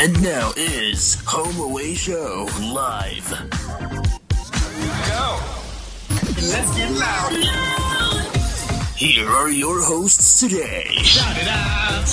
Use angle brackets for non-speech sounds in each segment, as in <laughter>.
And now is Home Away Show live. Go. Let's get loud. Here are your hosts today. Shout it out.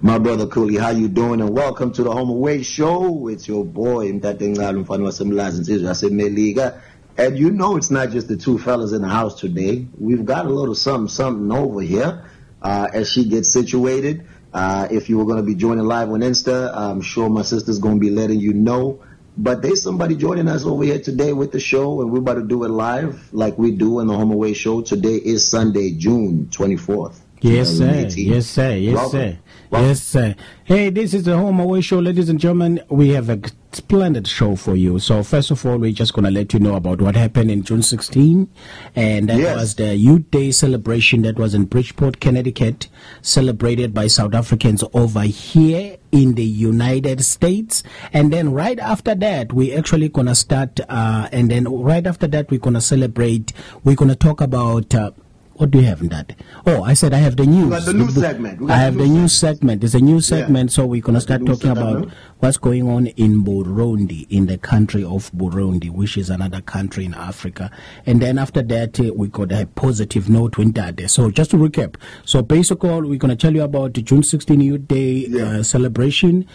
My brother Kuli, how you doing? And welcome to the Home Away Show. It's your boy, Mtatengalo Mfana wasemlazi insizwe. And you know it's not just the two fellas in the house today. We've got a little something, something over here uh, as she gets situated. Uh, if you were going to be joining live on Insta, I'm sure my sister's going to be letting you know. But there's somebody joining us over here today with the show, and we're about to do it live like we do in the Home Away Show. Today is Sunday, June 24th. Yes, sir. Yes, sir. Yes, Welcome. sir. Welcome. Yes, sir. Hey, this is the Home Away Show, ladies and gentlemen. We have a splendid show for you. So, first of all, we're just going to let you know about what happened in June 16. And that Yes. was the Youth Day celebration that was in Bridgeport, Connecticut, celebrated by South Africans over here in the United States. And then right after that, we actually going to start, uh, and then right after that, we're going to celebrate, we're going to talk about, uh, what do you have in that? Oh, I said I have the news. the news segment. I have the news segment. It's a news Yeah. segment, so we're gonna start talking about what's going on in Burundi, in the country of Burundi, which is another country in Africa. And then after that, uh, we got a positive note with that. So just to recap, so basically, we're gonna tell you about the June 16 Youth Day Yeah. uh, celebration.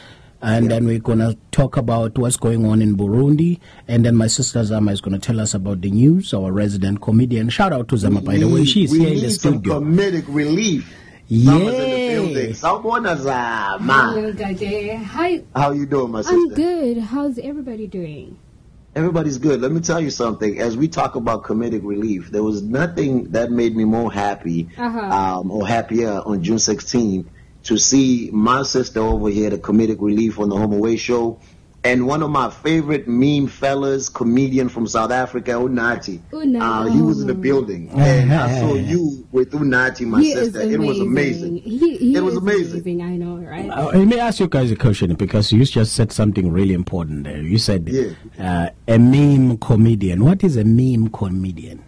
And then we're gonna talk about what's going on in Burundi, and then my sister Zama is gonna tell us about the news. Our resident comedian. Shout out to Zama, by the way. need- She's we here in need the some studio. comedic relief. Yeah. Summer's in the building. Sawubona Zama. Hello, Dade. Hi, How you doing, my sister? I'm good. How's everybody doing? Everybody's good. Let me tell you something. As we talk about comedic relief, there was nothing that made me more happy Uh-huh. um, or happier on June 16 to see my sister over here, the comedic relief on the Home Away show, and one of my favorite meme fellas, comedian from South Africa, Unati. Unati. Uh, he was in the building, and I saw you with Unati, my he sister. It was amazing. He, he It was is amazing. I know, right? Uh, let me ask you guys a question because you just said something really important there. You said Yeah. uh, a meme comedian. What is a meme comedian?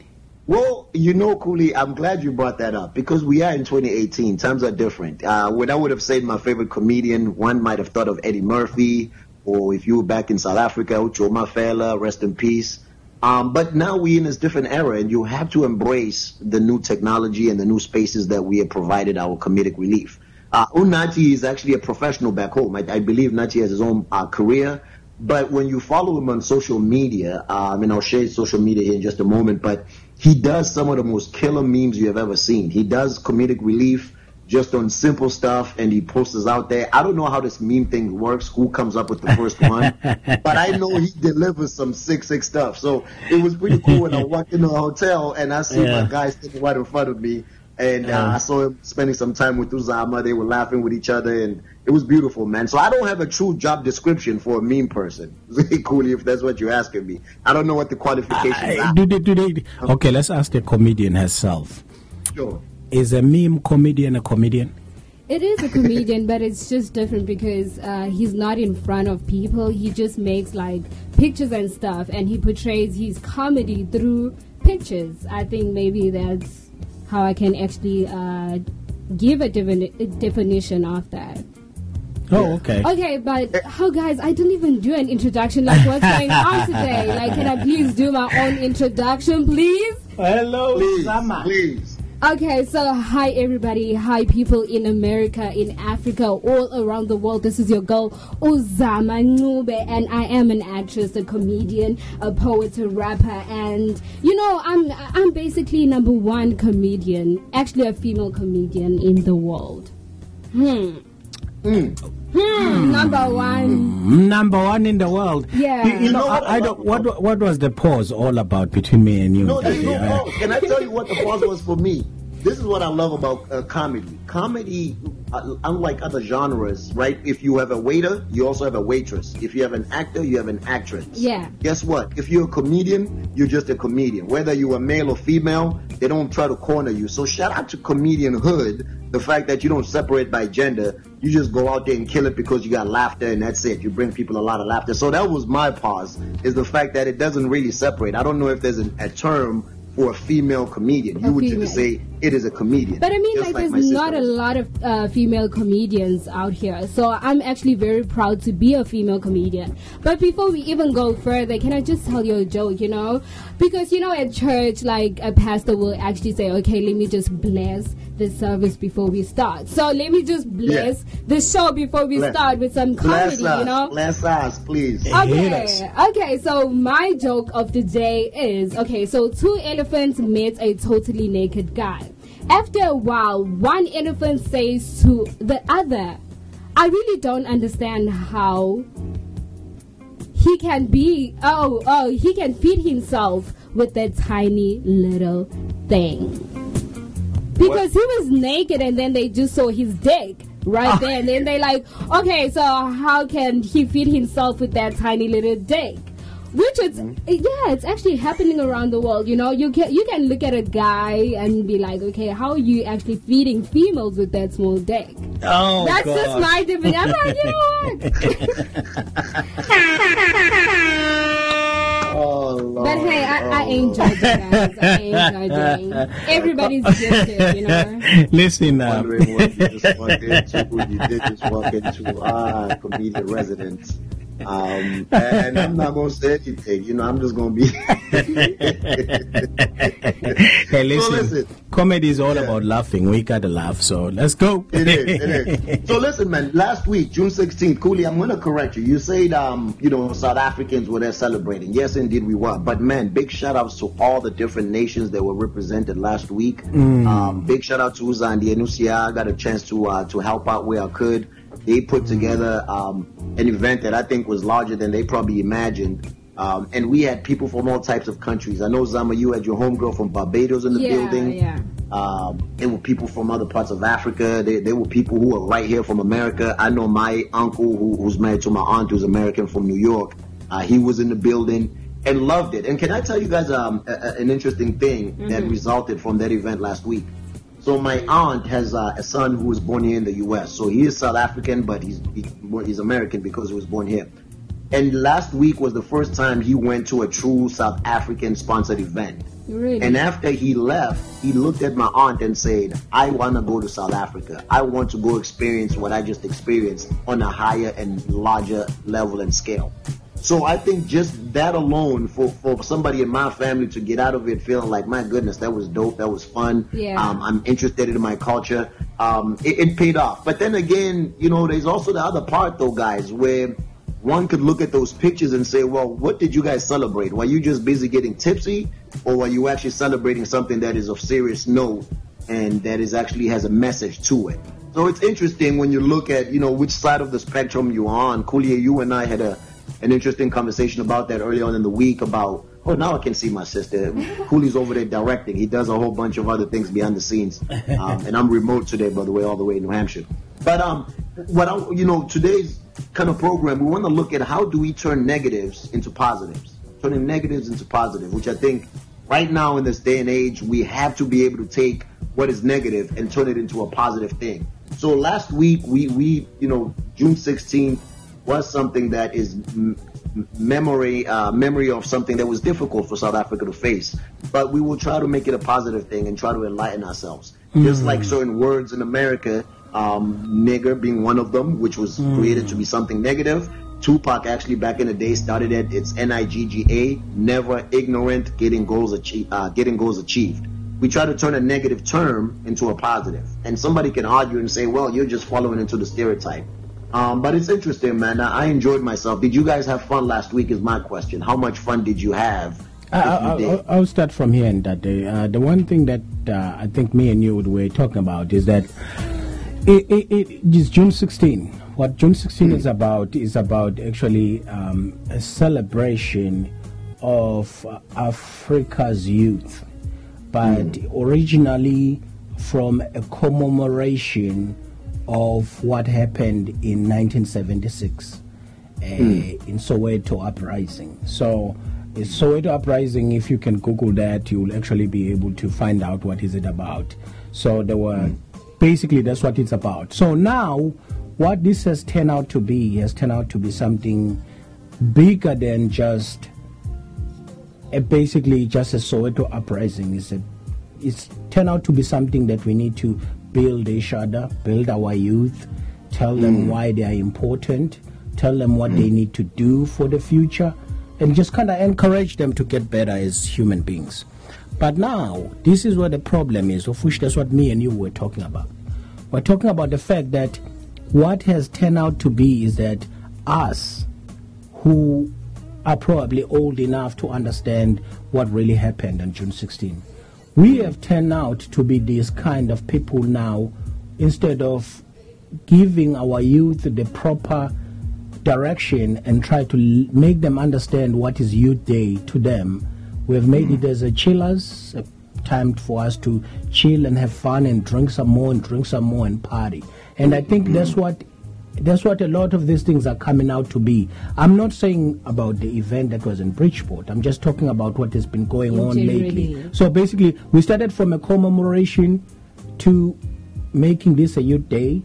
Well, you know, Kuli, I'm glad you brought that up because we are in 2018. Times are different. Uh, when I would have said my favorite comedian, one might have thought of Eddie Murphy, or if you were back in South Africa, Ucho Mafela, rest in peace. Um, but now we're in this different era, and you have to embrace the new technology and the new spaces that we have provided our comedic relief. Uh, Unati is actually a professional back home. I, I believe Nati has his own uh, career. But when you follow him on social media, um, and I'll share social media here in just a moment, but he does some of the most killer memes you have ever seen. He does comedic relief just on simple stuff and he posts it out there. I don't know how this meme thing works, who comes up with the first <laughs> one, but I know he delivers some sick, sick stuff. So it was pretty cool when I <laughs> walked into a hotel and I see Yeah. my guy sitting right in front of me. And uh, Yeah. I saw him spending some time with Uzama. They were laughing with each other, and it was beautiful, man. So I don't have a true job description for a meme person. <laughs> Kuli, if that's what you're asking me. I don't know what the qualifications Uh, are. do they, do they, okay, let's ask the comedian herself. Sure. Is a meme comedian a comedian? It is a comedian, but it's just different because uh, he's not in front of people. He just makes like pictures and stuff, and he portrays his comedy through pictures. I think maybe that's how I can actually uh, give a, defini- a definition of that. Oh, okay. Okay, but how guys? I didn't even do an introduction. Like, what's going on <laughs> today? Like, can I please do my own introduction, please? Hello, Please, please. Okay, so hi everybody, hi people in America, in Africa, all around the world. This is your girl Uzama Ncube, and I am an actress, a comedian, a poet, a rapper, and you know I'm I'm basically number one comedian, actually a female comedian in the world. Hmm. Hmm. Number one. Number one in the world. Yeah. You, you know, know what I, I I don't. What what was the pause all about between me and you? No, there's no pause. Can I tell you what the pause was for me? This is what I love about uh, comedy. Comedy, uh, unlike other genres, right? If you have a waiter, you also have a waitress. If you have an actor, you have an actress. Yeah. Guess what? If you're a comedian, you're just a comedian. Whether you are a male or female, they don't try to corner you. So shout out to comedian hood. The fact that you don't separate by gender, you just go out there and kill it because you got laughter and that's it. You bring people a lot of laughter. So that was my pause, is the fact that it doesn't really separate. I don't know if there's an, a term for a female comedian. A you would female. just say it is a comedian. But I mean, Just like, there's not a lot of uh, female comedians out here. So I'm actually very proud to be a female comedian. But before we even go further, can I just tell you a joke, you know? Because, you know, at church, like, a pastor will actually say, okay, let me just bless the service before we start. So let me just bless the show before we Bless- start with some Bless comedy, us, you know? bless us, please. Hit us. Okay, okay, so my joke of the day is okay, so two elephants meet a totally naked guy. After a while, one elephant says to the other, I really don't understand how he can be, oh, oh, he can feed himself with that tiny little thing. Because he was naked and then they just saw his dick right <laughs> there. And then they like, okay, so how can he feed himself with that tiny little dick? Which is, yeah, it's actually happening around the world. You know, you can you can look at a guy and be like, okay, how are you actually feeding females with that small dick? Oh, That's God. just my definition. I'm like, you know what? <laughs> Oh, Lord. But hey, I, I ain't judging, guys. I ain't judging. Everybody's <laughs> gifted, you know. Listen, uh, wondering what you just walked into. You did just walk into <laughs> ah, comedian residence. Um, and I'm not gonna say anything. You know, I'm just gonna be. <laughs> hey, listen, listen. comedy is all Yeah. about laughing. We gotta laugh, so let's go. It is. It is. <laughs> So listen, man. Last week, June 16th, Kuli, I'm gonna correct you. You said, um, you know, South Africans were there celebrating. Yes, indeed, we were. But man, big shout outs to all the different nations that were represented last week. Um, big shout out to Uzandi and Usia. I got a chance to uh, to help out where I could. They put together um, an event that I think was larger than they probably imagined. Um, and we had people from all types of countries. I know Zama, you had your homegirl from Barbados in the Yeah, building. yeah. Um, there were people from other parts of Africa. There, there were people who were right here from America. I know my uncle, who, who's married to my aunt, who's American from New York. Uh, he was in the building and loved it. And can I tell you guys um, a, a- an interesting thing that resulted from that event last week? So my aunt has uh, a son who was born here in the U.S. So he is South African, but he's he, he's American because he was born here. And last week was the first time he went to a true South African sponsored event. Really? And after he left, he looked at my aunt and said, I want to go to South Africa. I want to go experience what I just experienced on a higher and larger level and scale. So I think just that alone for, for somebody in my family to get out of it feeling like, my goodness, that was dope, that was fun. Yeah. Um, I'm interested in my culture. Um, it, it paid off. But then again, you know, there's also the other part though, guys, where one could look at those pictures and say, well, what did you guys celebrate? Were you just busy getting tipsy or were you actually celebrating something that is of serious note and that is actually has a message to it? So it's interesting when you look at, you know, which side of the spectrum you're on. Kulia, you and I had a an interesting conversation about that early on in the week about oh now I can see my sister. Kuli's over there directing. He does a whole bunch of other things behind the scenes. Um, and I'm remote today, by the way, all the way in New Hampshire. But um what I you know, today's kind of program, we want to look at how do we turn negatives into positives. Turning negatives into positive, which I think right now in this day and age, we have to be able to take what is negative and turn it into a positive thing. So last week we we you know June 16th was something that is memory uh, memory of something that was difficult for South Africa to face. But we will try to make it a positive thing and try to enlighten ourselves. Just like certain words in America, um, nigger being one of them, which was created to be something negative. Tupac actually back in the day started it. It's N-I-G-G-A, never ignorant, getting goals achieved. Uh, getting goals achieved. We try to turn a negative term into a positive, and somebody can argue and say, "Well, you're just following into the stereotype." Um, but it's interesting, man. I I enjoyed myself. Did you guys have fun last week? Is my question. How much fun did you have? I, you I, did? I'll, I'll start from here and that day. Uh, the one thing that uh, I think me and you were talking about is that it, it, it is June 16. What June 16 is about is about actually um, a celebration of uh, Africa's youth, but originally from a commemoration of what happened in 1976 uh, in Soweto uprising. So, Soweto uprising, if you can Google that, you will actually be able to find out what is it about. So there were basically that's what it's about. So now, what this has turned out to be has turned out to be something bigger than just a basically just a Soweto uprising. It's a it's turned out to be something that we need to build each other, build our youth, tell them mm. why they are important, tell them what they mm. need to do for the future, and just kind of encourage them to get better as human beings. But now, this is what the problem is, of which that's what me and you were talking about. We're talking about the fact that what has turned out to be is that us, who are probably old enough to understand what really happened on June 16, we have turned out to be these kind of people now, instead of giving our youth the proper direction and try to l- make them understand what is Youth Day to them. We have made it hmm. as a chillers, a time for us to chill and have fun and drink some more and drink some more and party. And I think that's hmm. what that's what a lot of these things are coming out to be. I'm not saying about the event that was in Bridgeport. I'm just talking about what has been going on lately. So basically, we started from a commemoration to making this a youth day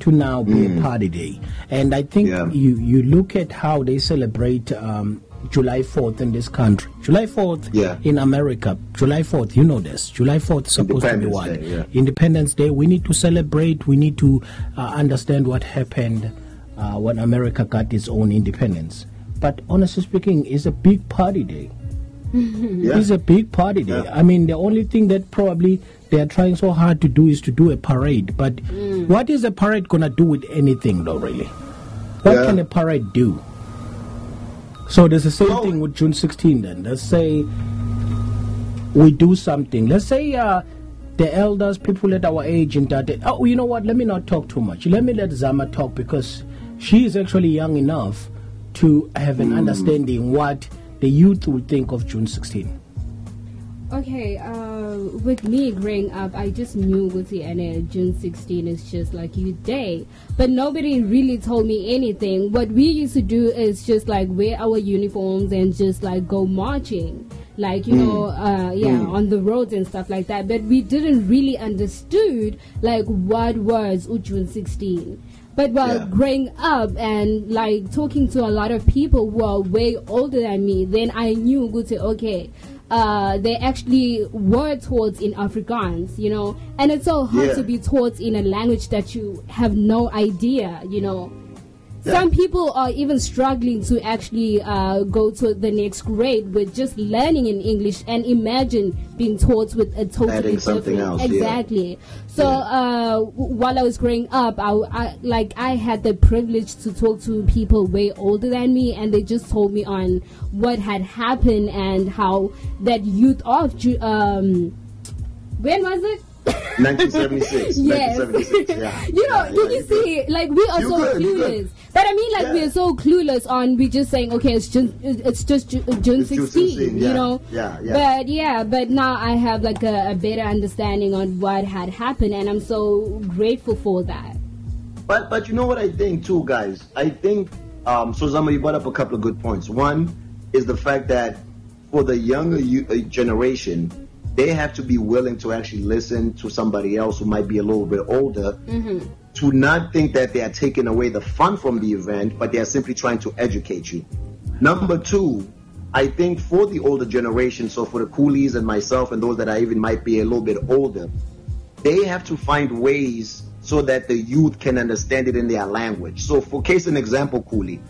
to now be a party day. And I think Yeah. you, you look at how they celebrate um, July 4th in this country. July 4th Yeah. in America. July 4th, you know this. July 4th is supposed to be what? Day, yeah. Independence Day. We need to celebrate. We need to uh, understand what happened uh, when America got its own independence. But honestly speaking, it's a big party day. <laughs> Yeah. It's a big party day. I mean, the only thing that probably they are trying so hard to do is to do a parade. But what is a parade gonna do with anything, though? Really, what can a parade do? So there's the same Well- thing with June 16. Then let's say we do something. Let's say uh, the elders, people at our age, and that. Oh, you know what? Let me not talk too much. Let me let Zama talk because she is actually young enough to have an understanding what the youth will think of June 16. Okay, uh, with me growing up, I just knew with the and June 16 is just like youth day, but nobody really told me anything. What we used to do is just like wear our uniforms and just like go marching, like you know, uh, yeah, on the roads and stuff like that. But we didn't really understood like what was June 16. But while Yeah. growing up and like talking to a lot of people who are way older than me, then I knew to okay, uh, they actually were taught in Afrikaans, you know, and it's so hard Yeah. to be taught in a language that you have no idea, you know. Yeah. Some people are even struggling to actually uh, go to the next grade with just learning in English and imagine being taught with a totally Adding something different. else, yeah. Exactly. So uh, while I was growing up, I, I like I had the privilege to talk to people way older than me, and they just told me on what had happened and how that youth of um, when was it? 1976. Yes. 1976, yeah. <laughs> you know, Yeah, yeah, you good. see, like we are You so clueless. But I mean, like Yeah. we are so clueless on we just saying, okay, it's June, it's just Ju- June It's 16, 16, you know. Yeah, yeah. But yeah, but now I have like a, a better understanding on what had happened, and I'm so grateful for that. But but you know what I think too, guys. I think um, so. Zama, you brought up a couple of good points. One is the fact that for the younger you, uh, generation, they have to be willing to actually listen to somebody else who might be a little bit older. To not think that they are taking away the fun from the event, but they are simply trying to educate you. Number two, I think for the older generation, so for the Kulis and myself and those that I even might be a little bit older, they have to find ways so that the youth can understand it in their language. So, for case an example, Kuli,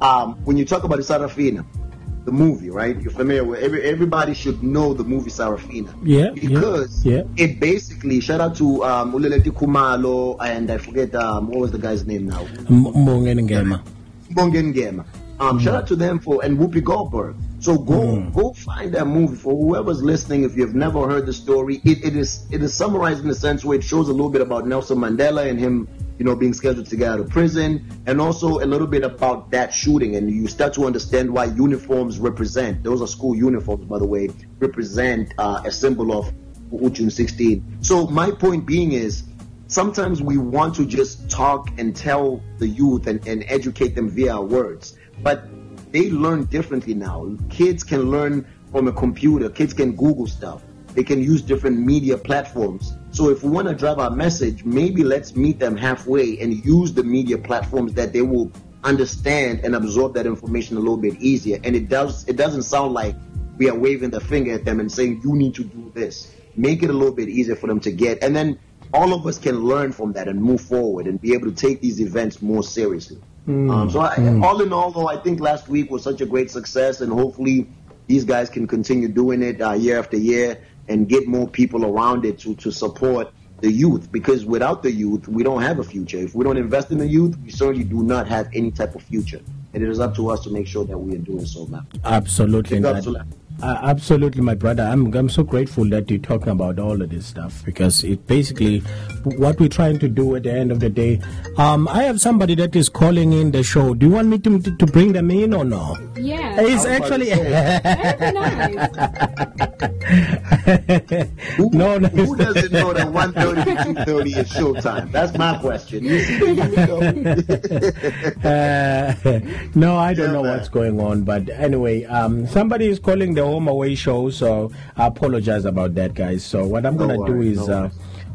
um, when you talk about the Sarafina, the movie, right? You're familiar with every, everybody should know the movie Sarafina. Yeah, yeah, Because yeah. it basically, shout out to um, Uleleti Khumalo, and I forget, um, what was the guy's name now? M- Mbongeni Ngema. Bongeni Ngema. Um, Shout out to them for and Whoopi Goldberg. So go go find that movie for whoever's listening. If you've never heard the story, it, it is it is summarized in a sense where it shows a little bit about Nelson Mandela and him, you know, being scheduled to get out of prison, and also a little bit about that shooting. And you start to understand why uniforms represent. Those are school uniforms, by the way, represent uh, a symbol of June 16. So my point being is sometimes we want to just talk and tell the youth and, and educate them via our words, but they learn differently now. Kids can learn from a computer, kids can Google stuff, they can use different media platforms. So if we want to drive our message, maybe let's meet them halfway and use the media platforms that they will understand and absorb that information a little bit easier. And it does it doesn't sound like we are waving the finger at them and saying you need to do this. make it a little bit easier for them to get, and then all of us can learn from that and move forward and be able to take these events more seriously. Mm. Um, so, I, mm. all in all, though, I think last week was such a great success, and hopefully these guys can continue doing it uh, year after year and get more people around it to, to support the youth because without the youth, we don't have a future. If we don't invest in the youth, we certainly do not have any type of future. And it is up to us to make sure that we are doing so now. Absolutely. Uh, absolutely, my brother. I'm I'm so grateful that you're talking about all of this stuff because it basically what we're trying to do at the end of the day. Um, I have somebody that is calling in the show. Do you want me to to bring them in or no? Yeah, it's actually who, <laughs> <laughs> no, no. Who doesn't know that 1:30 to 2:30 is showtime? That's my question. <laughs> uh, no, I don't yeah, know man. what's going on, but anyway, um, somebody is calling the home away show, so I apologize about that, guys. So what I'm gonna do is. No uh,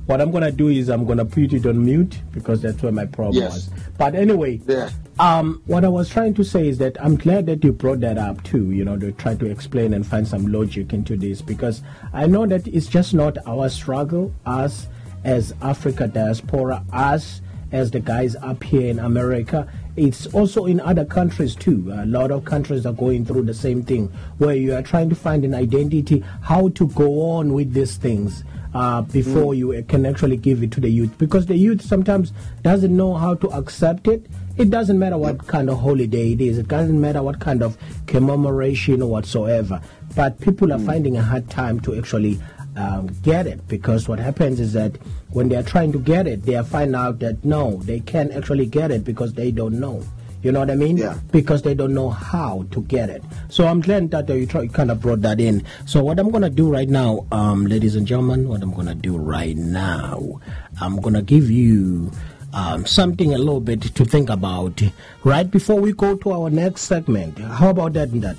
what I'm gonna do is I'm gonna put it on mute because that's where my problem yes. was. But anyway, yeah. um, what I was trying to say is that I'm glad that you brought that up too. You know, to try to explain and find some logic into this because I know that it's just not our struggle, us as Africa diaspora, us as the guys up here in America. It's also in other countries too. A lot of countries are going through the same thing where you are trying to find an identity, how to go on with these things. Uh, before mm. you can actually give it to the youth because the youth sometimes doesn't know how to accept it it doesn't matter what kind of holiday it is it doesn't matter what kind of commemoration or whatsoever but people are mm. finding a hard time to actually um, get it because what happens is that when they are trying to get it, they find out that no, they can't actually get it because they don't know. You know what I mean? Yeah. Because they don't know how to get it. So I'm glad that you, try, you kind of brought that in. So what I'm gonna do right now, um, ladies and gentlemen, what I'm gonna do right now, I'm gonna give you. Um, something a little bit to think about right before we go to our next segment. How about that, That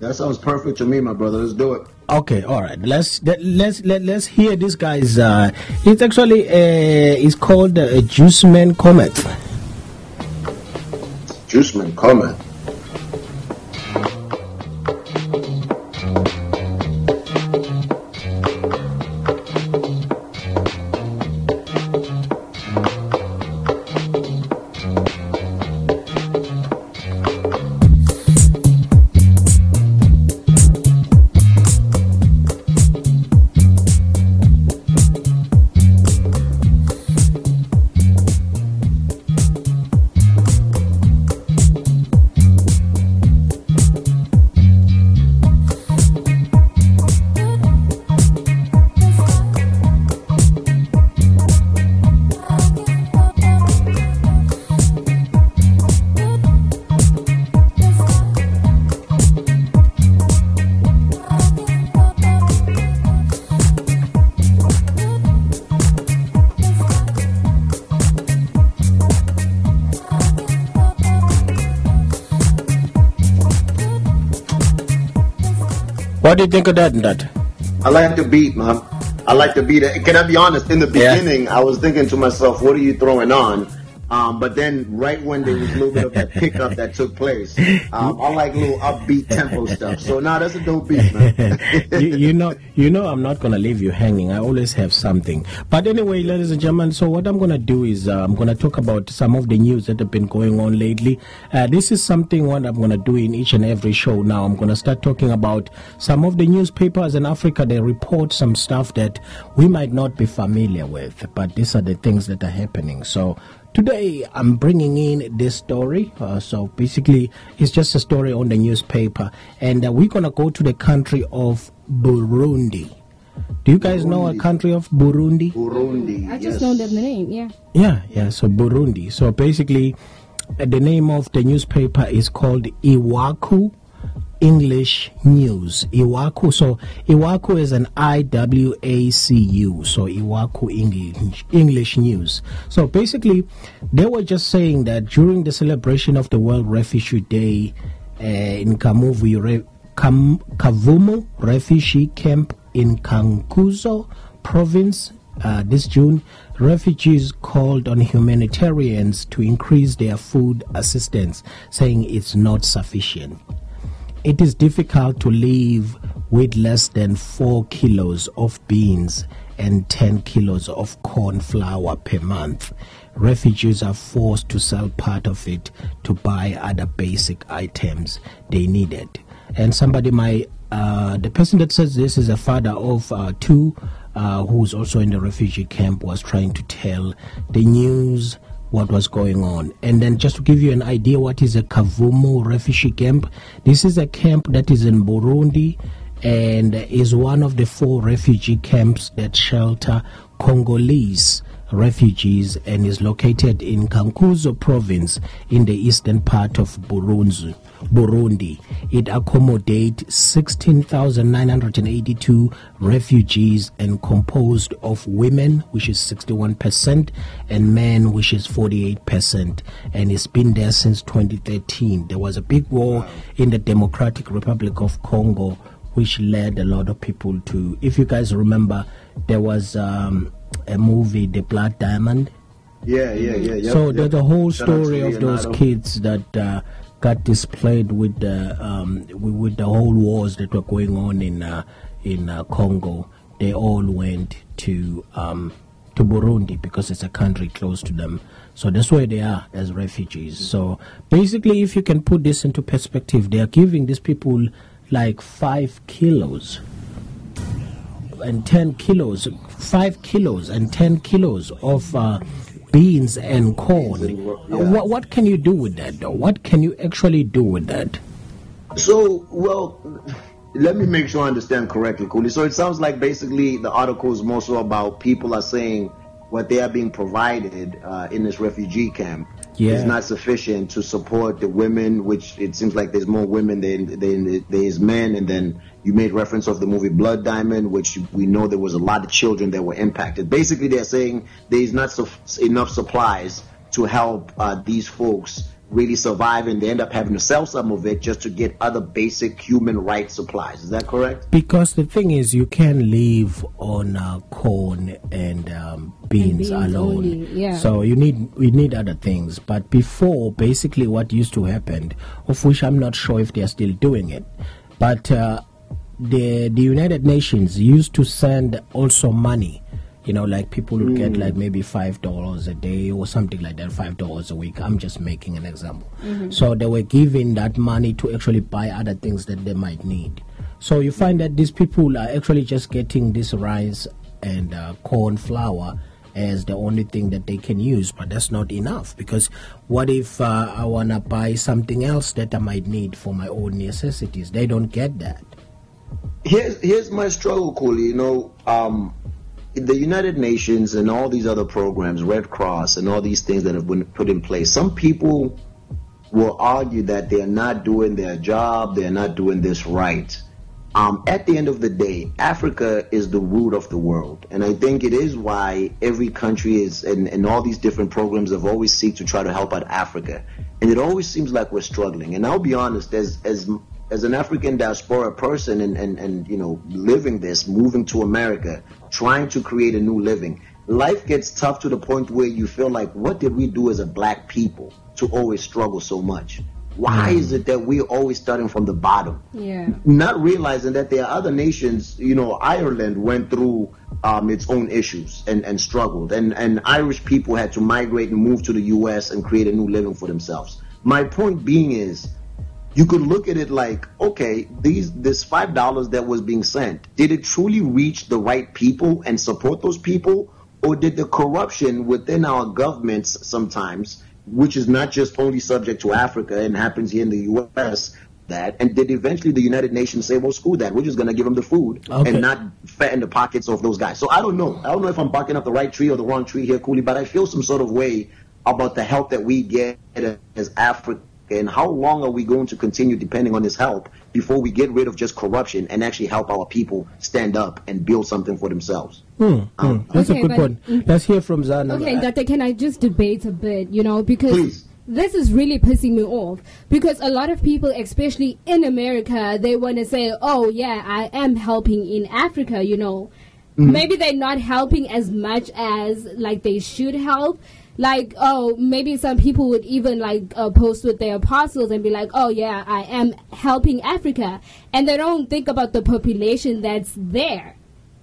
That sounds perfect to me, my brother. Let's do it. Okay, all right. Let's let, let's let, let's hear this guy's. Uh, it's actually uh, it's called uh, Juiceman Comet. Juiceman Comet. What do you think of that and that? I like the beat, man. I like the beat. Can I be honest? In the beginning, yeah. I was thinking to myself, what are you throwing on? Um, but then, right when there was a little bit of that pickup that took place, um, I like little upbeat tempo stuff. So now nah, that's a dope beat, man. <laughs> you, you, know, you know, I'm not gonna leave you hanging. I always have something. But anyway, ladies and gentlemen, so what I'm gonna do is uh, I'm gonna talk about some of the news that have been going on lately. Uh, this is something what I'm gonna do in each and every show. Now I'm gonna start talking about some of the newspapers in Africa. They report some stuff that we might not be familiar with, but these are the things that are happening. So Today, I'm bringing in this story. Uh, so basically, it's just a story on the newspaper, and uh, we're gonna go to the country of Burundi. Do you guys Burundi. know a country of Burundi? Burundi. I just yes. know the name. Yeah. Yeah, yeah. So Burundi. So basically, uh, the name of the newspaper is called Iwacu English News. Iwacu. So Iwacu is an I W A C U. So Iwacu English English News. So basically, they were just saying that during the celebration of the World Refugee Day uh, in Kamuvu, Re, Kam, Kavumu Refugee Camp in Cankuzo Province. Uh, this June, refugees called on humanitarians to increase their food assistance, saying it's not sufficient it is difficult to live with less than 4 kilos of beans and 10 kilos of corn flour per month. Refugees are forced to sell part of it to buy other basic items they needed. And somebody might, uh, the person that says this is a father of uh, two uh, who's also in the refugee camp, was trying to tell the news what was going on. And then just to give you an idea what is a Kavumu refugee camp, this is a camp that is in Burundi and is one of the four refugee camps that shelter Congolese refugees and is located in Cankuzo province in the eastern part of Burundi. Burundi. It accommodates 16,982 refugees and composed of women, which is 61%, and men, which is 48%. And it's been there since 2013. There was a big war in the Democratic Republic of Congo, which led a lot of people to, if you guys remember, there was um, a movie, The Blood Diamond. Yeah, yeah, yeah. Yep, so yep. there's a whole Shout out to story of those kids that uh, got displayed with the um, with, with the whole wars that were going on in uh, in uh, Congo. They all went to um, to Burundi because it's a country close to them. So that's where they are as refugees. So basically, if you can put this into perspective, they are giving these people like five kilos and 10 kilos, 5 kilos and 10 kilos of uh, beans and corn. What, what can you do with that, though? What can you actually do with that? So, well, let me make sure I understand correctly, Kuli. So it sounds like basically the article is more so about people are saying what they are being provided uh, in this refugee camp Yeah. is not sufficient to support the women, which it seems like there's more women than, than there's men. And then you made reference of the movie Blood Diamond, which we know there was a lot of children that were impacted. Basically, they're saying there's not su- enough supplies to help uh, these folks really survive, and they end up having to sell some of it just to get other basic human rights supplies. Is that correct? Because the thing is, you can live on uh, corn and um, beans, beans alone. only, yeah. So you need you need other things. But before, basically, what used to happen, of which I'm not sure if they are still doing it, but uh, the the United Nations used to send also money. You know, like people would get like maybe five dollars a day or something like that, five dollars a week. I'm just making an example. So they were giving that money to actually buy other things that they might need. So you find that these people are actually just getting this rice and uh, corn flour as the only thing that they can use, but that's not enough because what if uh, I want to buy something else that I might need for my own necessities? They don't get that. Here's here's my struggle, Kuli. You know, um, the United Nations and all these other programs, Red Cross, and all these things that have been put in place. Some people will argue that they are not doing their job, they are not doing this right. Um, at the end of the day, Africa is the root of the world, and I think it is why every country is and, and all these different programs have always seek to try to help out Africa, and it always seems like we're struggling. And I'll be honest, as as as an African diaspora person and, and, and you know living this, moving to America, trying to create a new living, life gets tough to the point where you feel like, what did we do as a black people to always struggle so much? Why is it that we're always starting from the bottom? Yeah. not realizing that there are other nations, you know, Ireland went through um, its own issues and, and struggled, and, and Irish people had to migrate and move to the U.S. and create a new living for themselves. My point being is, you could look at it like, okay, these this five dollars that was being sent, did it truly reach the right people and support those people, or did the corruption within our governments sometimes, which is not just only subject to Africa and happens here in the U.S. That and did eventually the United Nations say, "Well, screw that. We're just going to give them the food Okay. and not fatten the pockets of those guys." So I don't know. I don't know if I'm barking up the right tree or the wrong tree here, Kuli, but I feel some sort of way about the help that we get as Africa and how long are we going to continue depending on his help before we get rid of just corruption and actually help our people stand up and build something for themselves? Hmm, hmm. That's Okay, a good but- one. Let's hear from Zama. Okay, Ntate, can I just debate a bit, you know, because Please. this is really pissing me off. Because a lot of people, especially in America, they want to say, oh, yeah, I am helping in Africa, you know. Maybe they're not helping as much as like they should help. Like oh maybe some people would even like uh, post with their apostles and be like oh yeah i am helping africa. And they don't think about the population that's there.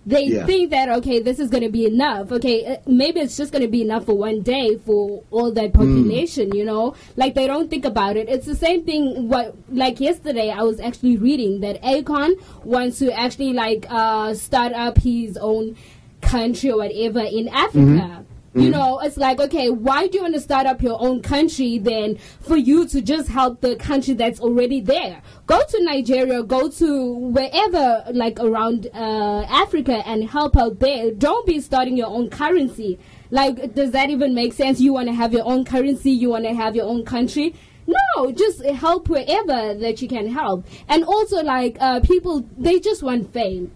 They Yeah. think that okay this is going to be enough. Okay uh, maybe it's just going to be enough for one day for all that population you know? Like they don't think about it. It's the same thing what like yesterday i was actually reading that akon wants to actually like uh start up his own country or whatever in africa you know, it's like, okay, why do you want to start up your own country then for you to just help the country that's already there? Go to Nigeria, go to wherever, like around uh, Africa and help out there. Don't be starting your own currency. Like, does that even make sense? You want to have your own currency, you want to have your own country. No, just help wherever that you can help. And also, like, uh, people, they just want fame.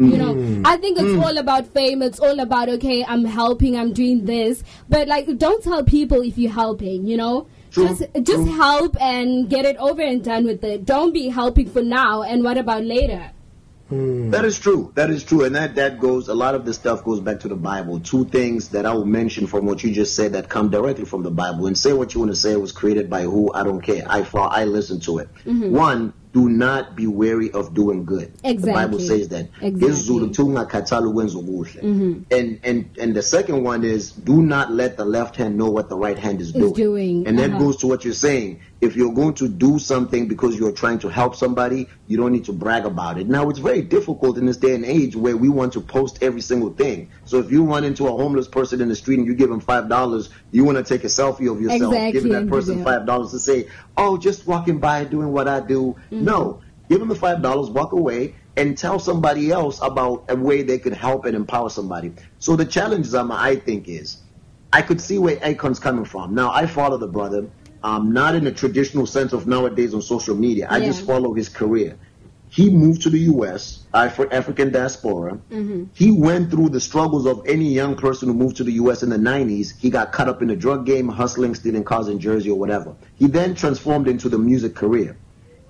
You know, mm. I think it's mm. all about fame. It's all about okay, I'm helping, I'm doing this, but like, don't tell people if you're helping. You know, True, just just true. help and get it over and done with it. Don't be helping for now, and what about later? Mm. That is true. That is true, and that that goes. A lot of this stuff goes back to the Bible. Two things that I will mention from what you just said that come directly from the Bible. And say what you want to say. It was created by who? I don't care. I follow, I listen to it. Mm-hmm. One, do not be wary of doing good. The Bible says that. Exactly. Tungakhathali. And and and the second one is do not let the left hand know what the right hand is doing. doing, And that uh-huh. goes to what you're saying. If you're going to do something because you're trying to help somebody, you don't need to brag about it. Now, it's very difficult in this day and age where we want to post every single thing. So if you run into a homeless person in the street and you give him five dollars, you want to take a selfie of yourself, Exactly, giving that person five dollars to say, "Oh, just walking by, doing what I do." Mm-hmm. No, give them the five dollars, walk away, and tell somebody else about a way they could help and empower somebody. So the challenge, Zama, I think is. I could see where Akon's coming from. Now, I follow the brother, um, not in the traditional sense of nowadays on social media. I Yeah. just follow his career. He moved to the U.S. Afri- African diaspora. He went through the struggles of any young person who moved to the U.S. in the 90s. He got caught up in the drug game, hustling, stealing cars in Jersey or whatever. He then transformed into the music career.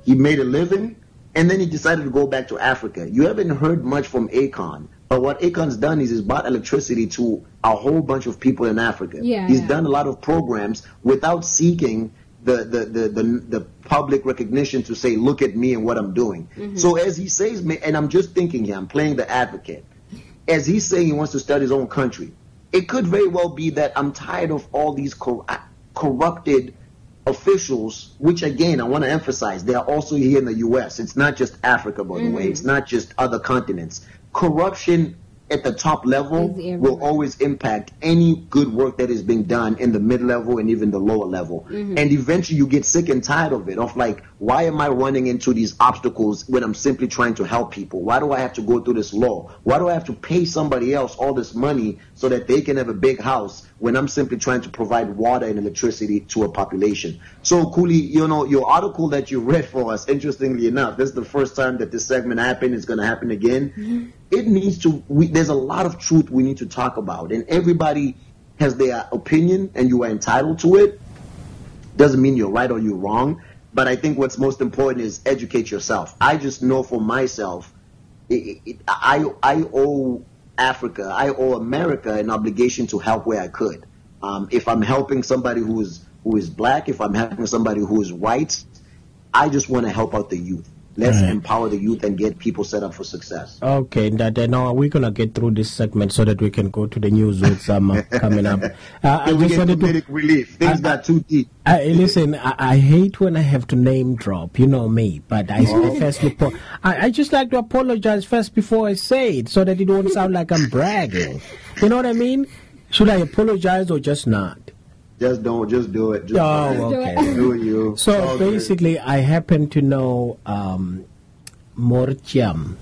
He made a living, and then he decided to go back to Africa. You haven't heard much from Akon, but what Akon's done is he's bought electricity to a whole bunch of people in Africa. Yeah, he's yeah. done a lot of programs without seeking the, the, the, the, the public recognition to say, look at me and what I'm doing. Mm-hmm. So as he says, and I'm just thinking here, I'm playing the advocate. As he's saying he wants to start his own country, it could very well be that I'm tired of all these cor- uh, corrupted officials, which again, I want to emphasize, they are also here in the U.S. It's not just Africa, by the way. Mm-hmm. It's not just other continents. Corruption at the top level will always impact any good work that is being done in the mid level and even the lower level. Mm-hmm. And eventually you get sick and tired of it, of like, why am I running into these obstacles when I'm simply trying to help people? Why do I have to go through this law? Why do I have to pay somebody else all this money so that they can have a big house when I'm simply trying to provide water and electricity to a population? So, Kuli, you know, your article that you read for us, interestingly enough, this is the first time that this segment happened. It's going to happen again. It needs to, we, there's a lot of truth we need to talk about, and everybody has their opinion, and you are entitled to it doesn't mean you're right or you're wrong. But I think what's most important is educate yourself. I just know for myself, it, it, I I owe Africa, I owe America an obligation to help where I could. Um, if I'm helping somebody who is who is black, if I'm helping somebody who is white, I just want to help out the youth. Let's Right. empower the youth and get people set up for success. Okay, that uh, now we're gonna get through this segment so that we can go to the news with some uh, <laughs> coming up. Uh, I just wanted to relief. Things got too deep. I, listen, I, I hate when I have to name drop. You know me, but I po- I, I just like to apologize first before I say it, so that it won't sound like I'm bragging. You know what I mean? Should I apologize or just not? Just don't. Just do it. Just Oh, do it. okay. Do you? <laughs> So All good. basically, I happen to know um, Mor Thiam.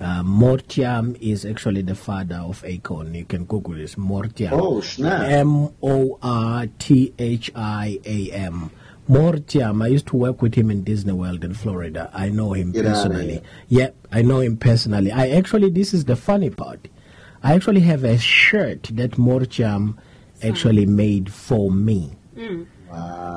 Uh, Mor Thiam is actually the father of Akon. You can Google this. Mor Thiam. Oh, snap. M O R T H I A M. Mor Thiam. I used to work with him in Disney World in Florida. I know him Get personally. Yep, I know him personally. I actually, this is the funny part. I actually have a shirt that Mor Thiam actually made for me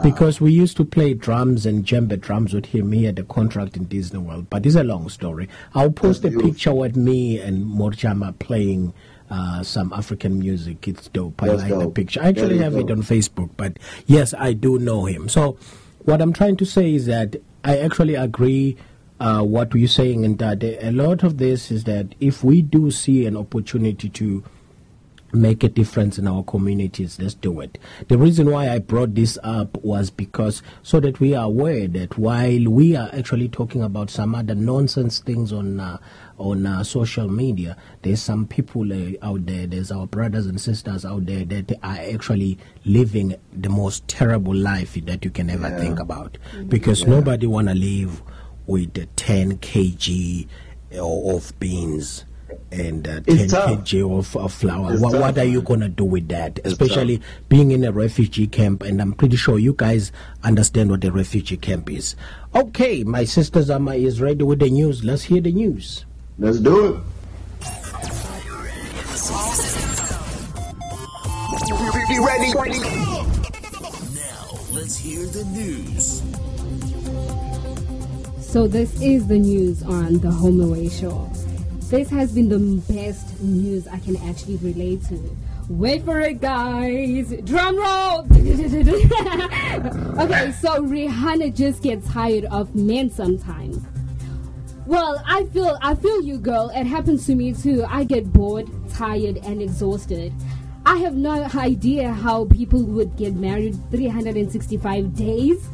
because we used to play drums and djembe drums with him. He had a contract in Disney World, but it's a long story. I'll post a beautiful. picture with me and Morchama playing uh, some African music. It's dope. I That's like the picture. I actually have it on Facebook, but yes, I do know him. So, what I'm trying to say is that I actually agree. Uh, what you're saying, and that a lot of this is that if we do see an opportunity to make a difference in our communities, let's do it. The reason why I brought this up was because so that we are aware that while we are actually talking about some other nonsense things on uh, on uh, social media, there's some people uh, out there, there's our brothers and sisters out there that are actually living the most terrible life that you can ever think about. Because nobody want to live with the 10 kg of beans and uh, 10 tough. kg of, of flour. It's What, what are you going to do with that? It's Especially being in a refugee camp, and I'm pretty sure you guys understand what a refugee camp is. Okay, my sister Zama is ready with the news. Let's hear the news. Let's do it. Be ready. Now, let's hear the news. So this is the news on the Home Away Show. This has been the best news I can actually relate to. Wait for it, guys. Drum roll. <laughs> okay, so Rihanna just gets tired of men sometimes. Well, I feel I feel you, girl. It happens to me too. I get bored, tired, and exhausted. I have no idea how people would get married 365 days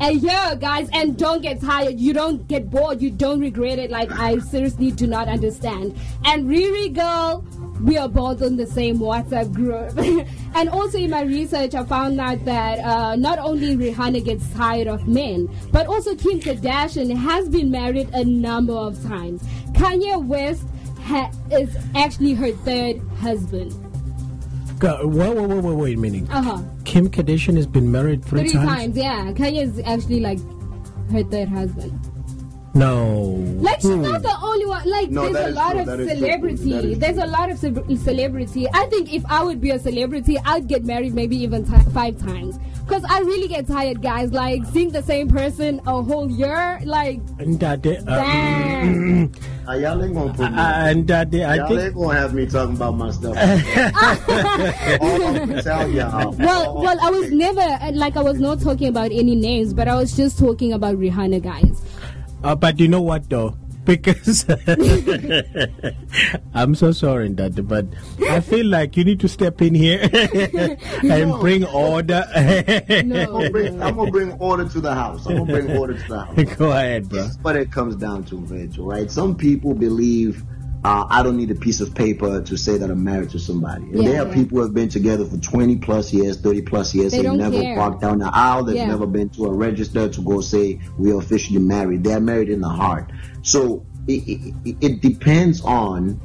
a year, guys. And don't get tired. You don't get bored. You don't regret it. Like I seriously do not understand. And Riri, girl, we are both on the same WhatsApp group. <laughs> and also in my research, I found out that uh, not only Rihanna gets tired of men, but also Kim Kardashian has been married a number of times. Kanye West ha- is actually her third husband. Go, wait, wait, wait, wait, wait a minute. Uh huh. Kim Kardashian has been married three, Three times, yeah. Kanye is actually like her third husband. No. Like she's not the only one. Like No, there's a lot true. of That is true. celebrity. There's a lot of ce- celebrity. I think if I would be a celebrity, I'd get married maybe even ti five times. Cause I really get tired, guys. Like seeing the same person a whole year. Like And that, uh, damn. Uh, y'all ain't gonna put me. and that, I y'all think ain't gonna have me talking about my stuff. <laughs> All I'm tell y'all. <laughs> well, well, I was never uh, like I was not talking about any names, but I was just talking about Rihanna, guys. Uh, but you know what though? Because <laughs> I'm so sorry, Daddy, but I feel like you need to step in here <laughs> and know- bring order. I'm No. gonna, bring, I'm gonna bring order to the house. I'm gonna bring order to the house. <laughs> Go ahead, bro. That's what it comes down to, Virgil, right? Some people believe uh, I don't need a piece of paper to say that I'm married to somebody. And Yeah, there are yeah. people who have been together for 20 plus years, 30 plus years. They They've never care. walked down the aisle. They've Yeah. never been to a register to go say we're officially married. They're married in the heart. So it, it, it- depends on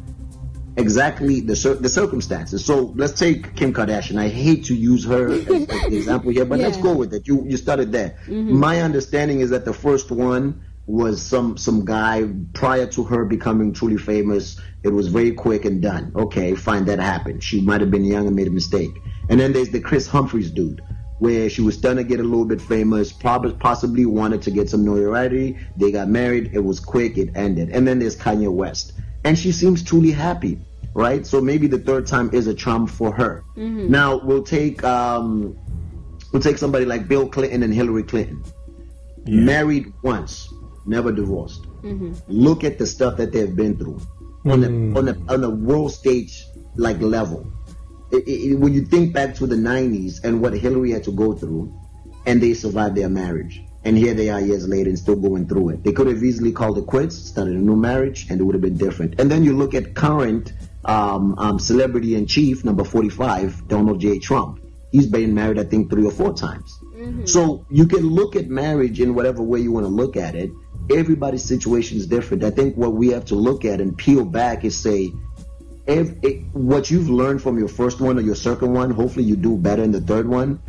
exactly the cir- the circumstances. So let's take Kim Kardashian. I hate to use her as, as <laughs> example here, but let's go with it. You you started there. My understanding is that the first one was some some guy prior to her becoming truly famous. It was very quick and done. Okay, fine, that happened. She might have been young and made a mistake. And then there's the Kris Humphries dude. Where she was starting to get a little bit famous, probably possibly wanted to get some notoriety. They got married. It was quick. It ended. And then there's Kanye West, and she seems truly happy, right? So maybe the third time is a charm for her. Now we'll take um, we'll take somebody like Bill Clinton and Hillary Clinton, married once, never divorced. Look at the stuff that they've been through on a on a on a world stage like level. It- it- when you think back to the 90s and what Hillary had to go through, and they survived their marriage. And here they are years later and still going through it. They could have easily called it quits, started a new marriage, and it would have been different. And then you look at current um, um, celebrity in chief, number 45, Donald J. Trump. He's been married, I think, three or four times. So you can look at marriage in whatever way you want to look at it. Everybody's situation is different. I think what we have to look at and peel back is say, if it, what you've learned from your first one or your second one, hopefully you do better in the third one.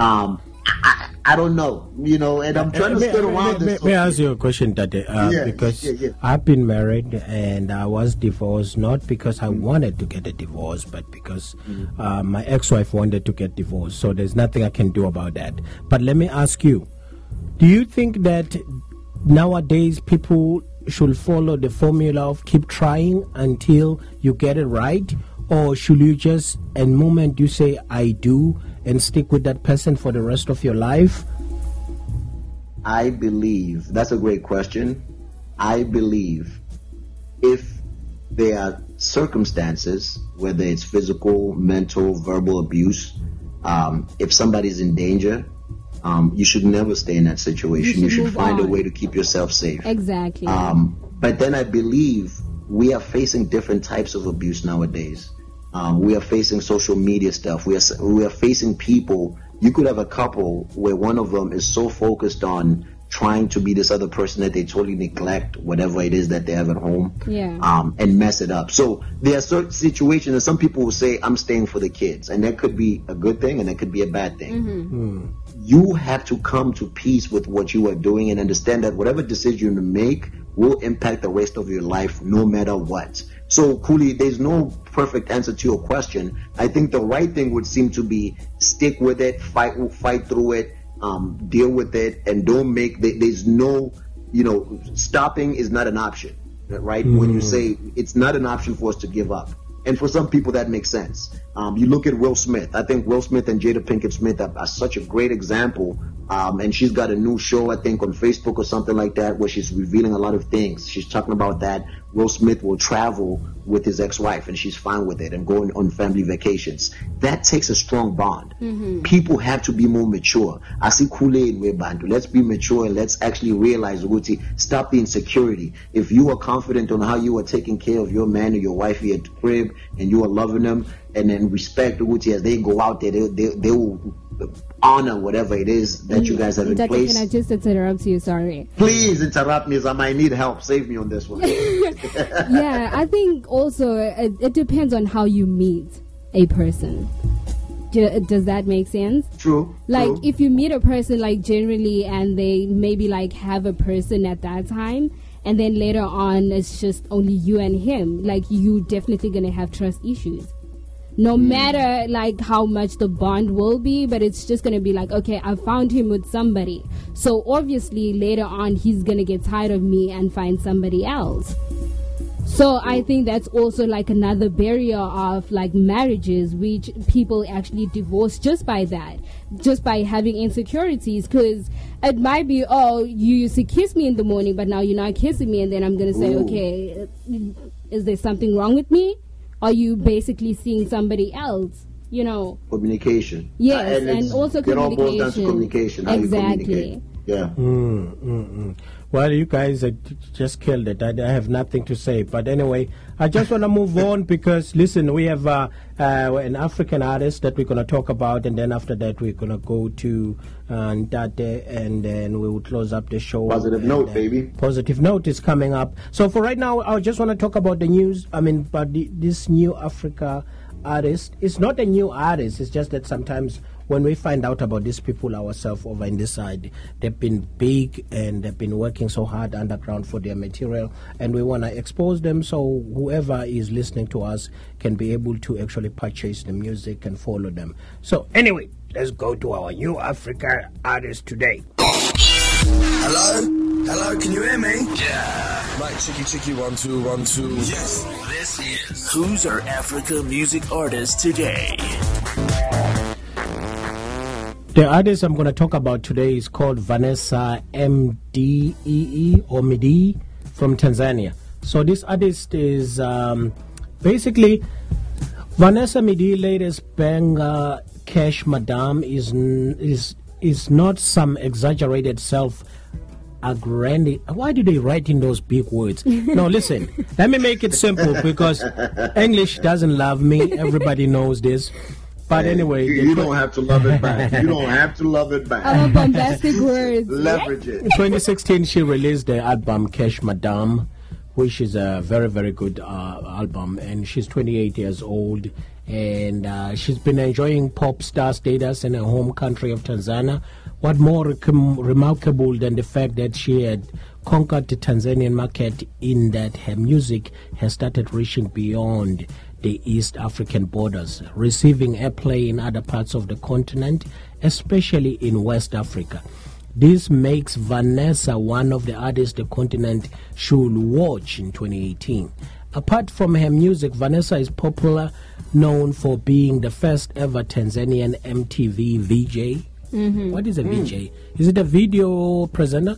Um, I, I, I don't know, you know, and I'm trying to May- skirt may- around may, this. may I ask you a question, Daddy? Uh, Yeah, because yeah, yeah. I've been married and I was divorced not because I wanted to get a divorce, but because Mm-hmm. uh, my ex-wife wanted to get divorced. So there's nothing I can do about that. But let me ask you: Do you think that nowadays people should follow the formula of keep trying until you get it right, or should you just, in moment you say I do, and stick with that person for the rest of your life? I believe that's a great question. I believe if there are circumstances, whether it's physical, mental, verbal abuse, um, if somebody's in danger, um, you should never stay in that situation. You should should, move find a way to keep yourself safe. Exactly. Um, but then I believe we are facing different types of abuse nowadays. Um, we are facing social media stuff. We are we are facing people. You could have a couple where one of them is so focused on trying to be this other person that they totally neglect whatever it is that they have at home Yeah. um, and mess it up. So there are certain situations, and some people will say, "I'm staying for the kids," and that could be a good thing, and that could be a bad thing you have to come to peace with what you are doing and understand that whatever decision you make will impact the rest of your life no matter what. So, Kuli, there's no perfect answer to your question. I think the right thing would seem to be stick with it, fight, fight through it, um, deal with it, and don't make. There's no, you know, stopping is not an option, right? When you say it's not an option for us to give up. And for some people, that makes sense. Um, you look at Will Smith. I think Will Smith and Jada Pinkett Smith are, are such a great example. Um, and she's got a new show, I think, on Facebook or something like that, where she's revealing a lot of things. She's talking about that Will Smith will travel with his ex-wife, and she's fine with it, and going on family vacations. That takes a strong bond. Mm-hmm. People have to be more mature. I see Kool-Aid with Bantu. Let's be mature and let's actually realize, Uguti, stop the insecurity. If you are confident on how you are taking care of your man or your wife at the crib, and you are loving them, and then respect Uguti as they go out there, they, they, they will honor whatever it is that you mm-hmm. guys have in place. can I just interrupt you? Sorry. Please interrupt me as I might need help. Save me on this one. <laughs> yeah, I think also it, it depends on how you meet a person. Do, does that make sense? True. Like true. if you meet a person like generally and they maybe like have a person at that time and then later on it's just only you and him, like you definitely gonna have trust issues. No mm. matter like how much the bond will be, but it's just gonna be like, okay, I found him with somebody. So obviously later on he's gonna get tired of me and find somebody else. So I think that's also like another barrier of like marriages, which people actually divorce just by that, just by having insecurities. Because it might be, oh, you used to kiss me in the morning, but now you're not kissing me, and then I'm gonna say, Ooh. okay, is there something wrong with me? Are you basically seeing somebody else? You know? communication. Yes, Uh, and it's- also It all boils down to communication. communication. How Exactly. you communicate. Yeah. Mm, Well, you guys uh, just killed it. I, I have nothing to say. But anyway, I just want to move on because, listen, we have uh, uh, an African artist that we're going to talk about, and then after that, we're going to go to uh, Ntate, and then we will close up the show. Positive And, note, uh, baby. Positive note is coming up. So for right now, I just want to talk about the news. I mean, but the, this new Africa artist is not a new artist. It's just that sometimes when we find out about these people ourselves over in this side, they've been big and they've been working so hard underground for their material, and we want to expose them so whoever is listening to us can be able to actually purchase the music and follow them. So anyway, let's go to our new Africa artist today. Hello? Hello, can you hear me? Yeah. Mike, chicky chicky, one, two, one, two. Yes. This is Who's Our Africa Music Artist Today? The artist I'm going to talk about today is called Vanessa MDEE E or Midi from Tanzania. So this artist is um, basically Vanessa Midi latest banger Cash Madame is is is not some exaggerated self aggrandi why do they write in those big words no <laughs> listen let me make it simple because english doesn't love me everybody knows this but anyway you, they you put- don't have to love it back. You <laughs> don't have to love it back. Our bombastic <laughs> words. Leverage it. In 2016, she released the album Cash Madame, which is a very, very good uh, album. And she's 28 years old. And uh, she's been enjoying pop star status in her home country of Tanzania. What more recom- remarkable than the fact that she had conquered the Tanzanian market in that her music has started reaching beyond the East African borders, receiving airplay in other parts of the continent, especially in West Africa. This makes Vanessa one of the artists the continent should watch in 2018. apart from her music, Vanessa is popular, known for being the first ever Tanzanian MTV VJ. Mm-hmm. What is a VJ? Is it a video presenter?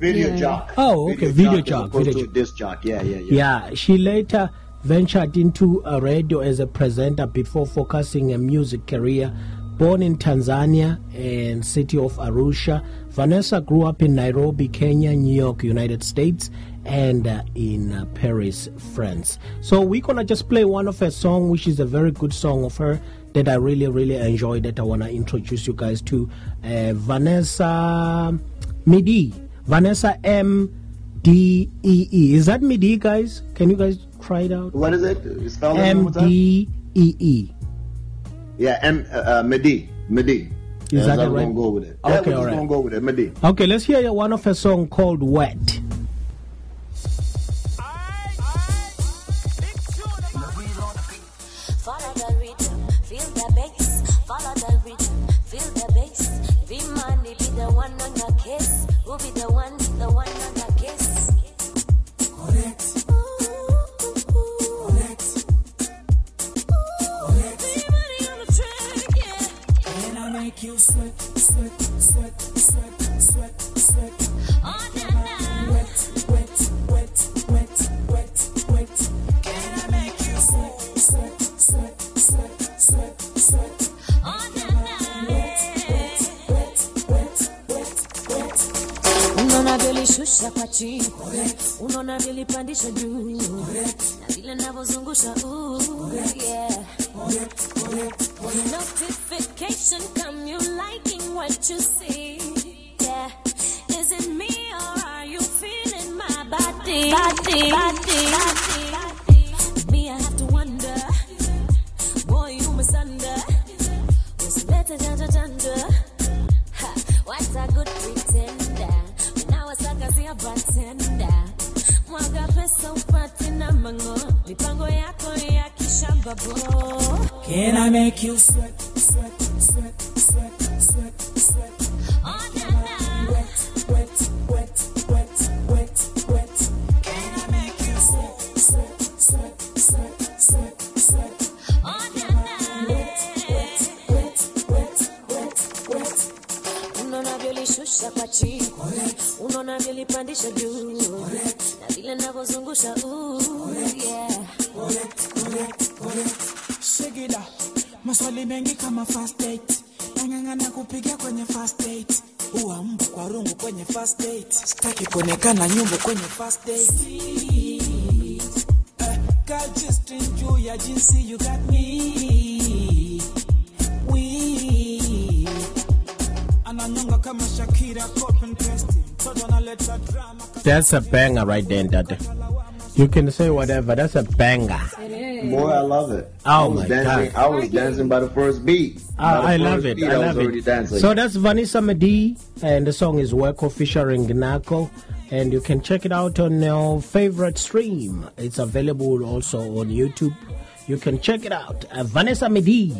Video Yeah. jock. Oh, okay, video as jock, opposed video to jock. disc jock. Yeah, yeah, yeah. Yeah, she later ventured into a radio as a presenter before focusing a music career. Born in Tanzania and city of Arusha, Vanessa grew up in Nairobi, Kenya, New York, United States, and uh, in uh, Paris, France. So we're gonna just play one of her song, which is a very good song of her that I really, really enjoy. That I wanna introduce you guys to uh, Vanessa Midi, Vanessa M. D E E. Is that Midi, guys? Can you guys it out? What is it? Spell M. D E E. Yeah, M. Uh, uh, Medi. Medi. Is that the we're right- gonna go with it? Okay, yeah, we're alright. gonna go with it. Medi. Okay, let's hear one of her song called Wet. Make you sweat, sweat, sweat, sweat, sweat, sweat. Oh, na, na. Wet, wet, wet, wet, wet, wet. Can I make you sweat, sweat, sweat, sweat, sweat, sweat? Oh, na, na. Wet, wet, wet, wet, wet. unaona vilishusha kwa chini unaona vilipandisha juu na vile navyozungusha ooh, first eh, girl just enjoy jinsi you got me. We, That's a banger right there, Dada. You can say whatever. That's a banger. Boy, I love it. Oh I was my dancing, God. I was dancing by the first beat. Ah, By I the love it. beat, I was love already it. Dancing. So that's Vanessa Madi, and the song is Weko featuring Gnako. And you can check it out on your favorite stream. It's available also on YouTube. You can check it out. Uh, Vanessa Madi.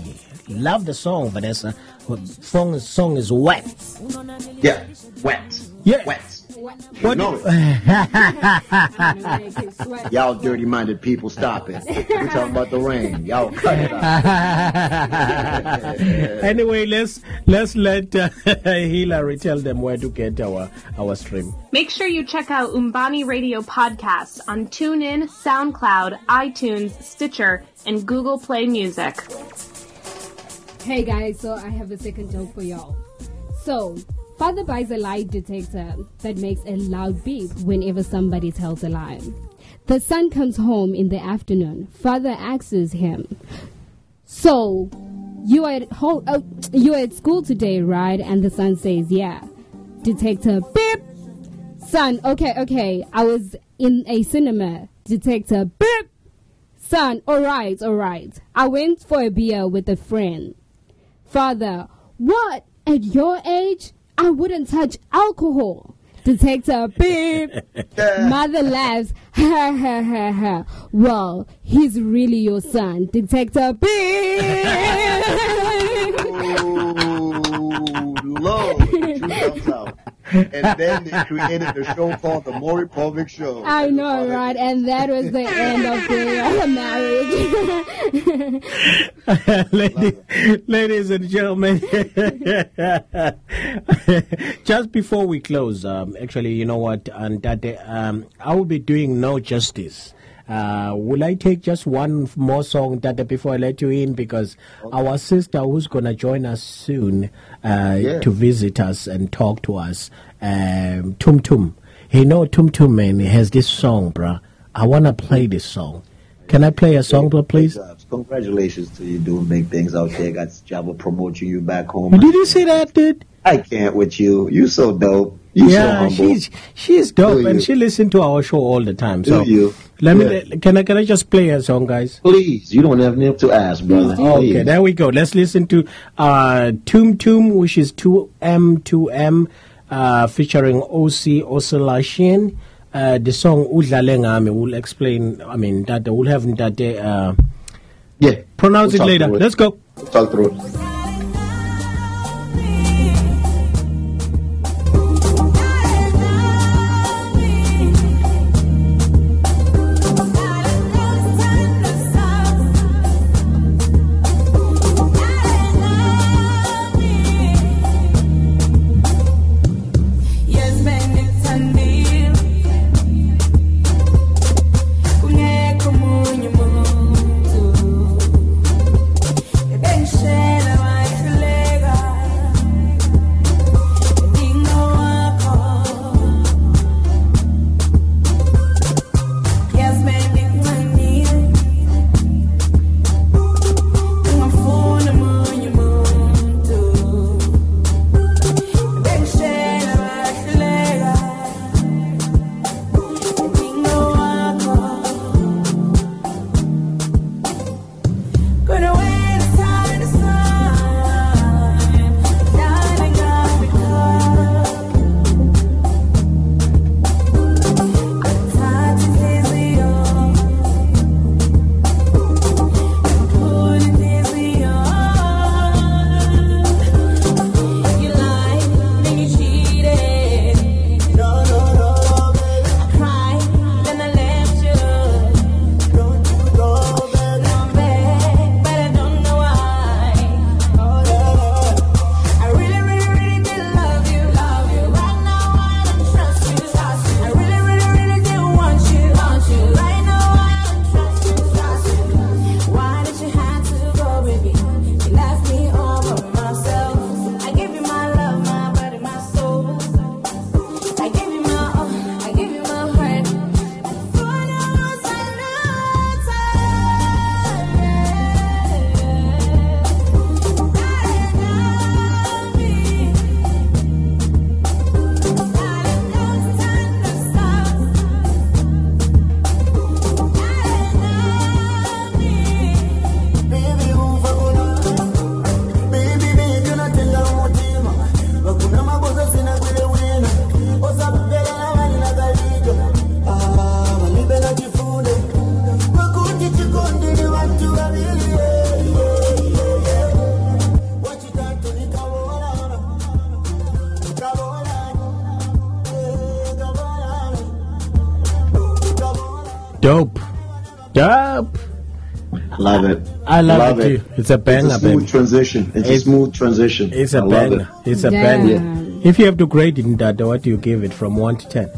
Love the song, Vanessa. Song, song is wet. yeah, wet. Yeah. Wet. What? You know it. Y'all dirty minded people, stop it. We're talking about the rain. Y'all cut it out. <laughs> anyway, let's let's let uh, <laughs> Hillary tell them where to get our our stream. Make sure you check out Umbani Radio Podcasts on TuneIn, SoundCloud, iTunes, Stitcher, and Google Play Music. Hey guys, so I have a second joke for y'all. So, father buys a lie detector that makes a loud beep whenever somebody tells a lie. The son comes home in the afternoon. Father asks him, "So, you are at? Oh, you are at school today, right?" And the son says, "Yeah." Detector beep. Son, okay, okay. I was in a cinema. Detector beep. Son, alright, alright. I went for a beer with a friend. Father, what? At your age? I wouldn't touch alcohol. Detector, beep. <laughs> Mother laughs, ha ha ha ha. Well, he's really your son. Detector, beep. Lord. True <laughs> thumbs out. and then they created the show called the Maury Povich Show. I know, right? And that was the end of their <laughs> <laughs> marriage. ladies, ladies and gentlemen, just before we close, um, actually, you know what, and that um, I will be doing no justice. Uh, will I take just one more song that before I let you in because our sister who's gonna join us soon uh, Yeah. to visit us and talk to us, um, Tum Tum. He know Tum Tum man has this song, bruh. I wanna play this song. Can I play a song, bro, please? Congratulations to you doing big things out there. Got of promoting you back home. Did you see that, dude? I can't with you. You so dope. You so yeah, humble. she's she's dope, Do and you? she listens to our show all the time. Do you? Let me can I can I just play a song, guys? Please, you don't have enough to ask, brother. Okay, Please. there we go. Let's listen to uh, Tum Tum, which is 2M2M, uh, featuring OC Oscillation. Uh, the song Udlale Ngami will explain, I mean, that we'll have that uh, Yeah. pronounce We'll it later. Let's go. We'll talk through it. Love it too. It's a banger, It's a smooth baby. transition. It's, It's- a smooth transition. It's I a love banger. it. It's a Damn. banger. If you have to grade it in that, what do you give it from 1 to 10?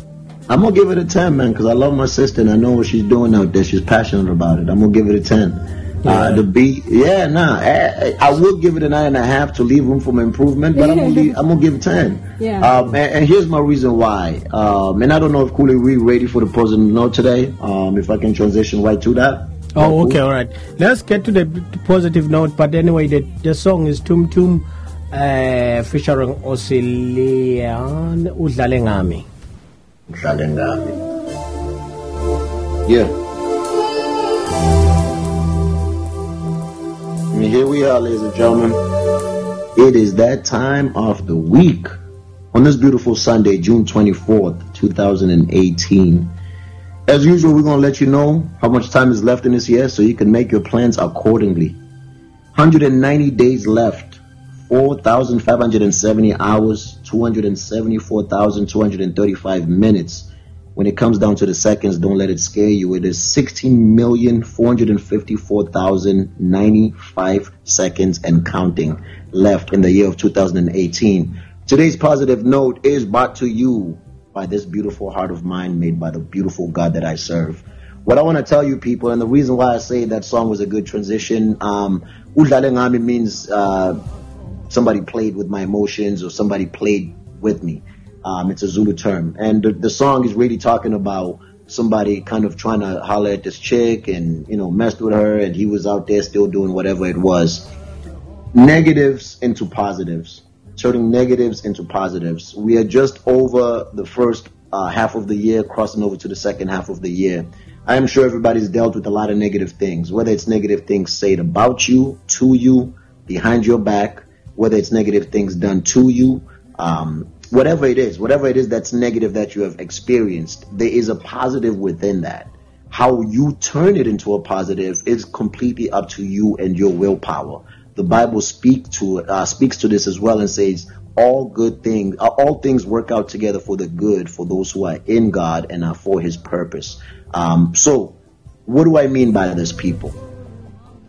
I'm gonna give it a ten, man, because I love my sister and I know what she's doing out there. She's passionate about it. I'm gonna give it a ten. Yeah. Uh, the beat, yeah, nah. I, I would give it a nine and a half to leave room for improvement, but I'm gonna leave, I'm gonna give it ten. <laughs> Yeah. Um, and, and here's my reason why. Um, and I don't know if Kuli we ready for the positive note today. Um, if I can transition right to that. Oh, okay, all right. Let's get to the positive note. But anyway, the, the song is Tum Tum uh, featuring Osilian Udlale Ngami. Dlale ngami. Yeah. And here we are, ladies and gentlemen. It is that time of the week. On this beautiful Sunday, June 24th, 2018. As usual, we're going to let you know how much time is left in this year so you can make your plans accordingly. 190 days left 4,570 hours, 274,235 minutes. When it comes down to the seconds, don't let it scare you. It is 16,454,095 seconds and counting left in the year of 2018. Today's positive note is brought to you by this beautiful heart of mine made by the beautiful God that I serve. What I want to tell you people, and the reason why I say that song was a good transition, um, Udlale Ngami means uh, somebody played with my emotions or somebody played with me. Um, it's a Zulu term. And the, the song is really talking about somebody kind of trying to holler at this chick and, you know, messed with her and he was out there still doing whatever it was. Negatives into positives. Turning negatives into positives. We are just over the first uh, half of the year, crossing over to the second half of the year. I am sure everybody's dealt with a lot of negative things, whether it's negative things said about you, to you, behind your back, whether it's negative things done to you, um, whatever it is, whatever it is that's negative that you have experienced, there is a positive within that. How you turn it into a positive is completely up to you and your willpower. The Bible speak to uh, speaks to this as well and says, "All good things, uh, all things work out together for the good for those who are in God and are for His purpose." Um, so, what do I mean by this, people?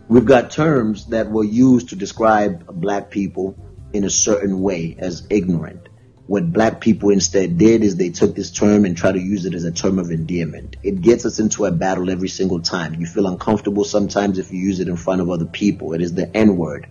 We've got terms that were used to describe black people in a certain way as ignorant. What black people instead did is they took this term and try to use it as a term of endearment. It gets us into a battle every single time. You feel uncomfortable sometimes if you use it in front of other people. It is the N word.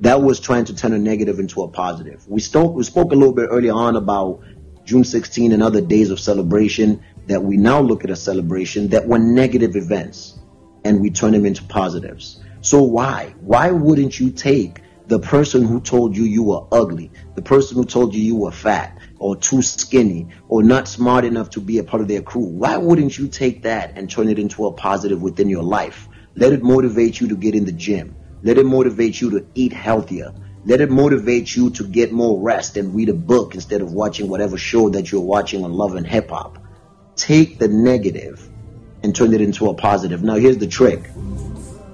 That was trying to turn a negative into a positive. We spoke, we spoke a little bit earlier on about June 16 and other days of celebration that we now look at a celebration that were negative events and we turn them into positives. So why? Why wouldn't you take the person who told you you were ugly, the person who told you you were fat or too skinny or not smart enough to be a part of their crew? Why wouldn't you take that and turn it into a positive within your life? Let it motivate you to get in the gym. Let it motivate you to eat healthier. Let it motivate you to get more rest and read a book instead of watching whatever show that you're watching on Love and Hip Hop. Take the negative and turn it into a positive. Now, here's the trick.